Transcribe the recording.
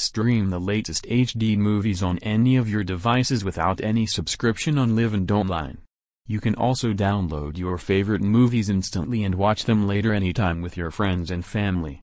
Stream the latest HD movies on any of your devices without any subscription on Live and Online. You can also download your favorite movies instantly and watch them later anytime with your friends and family.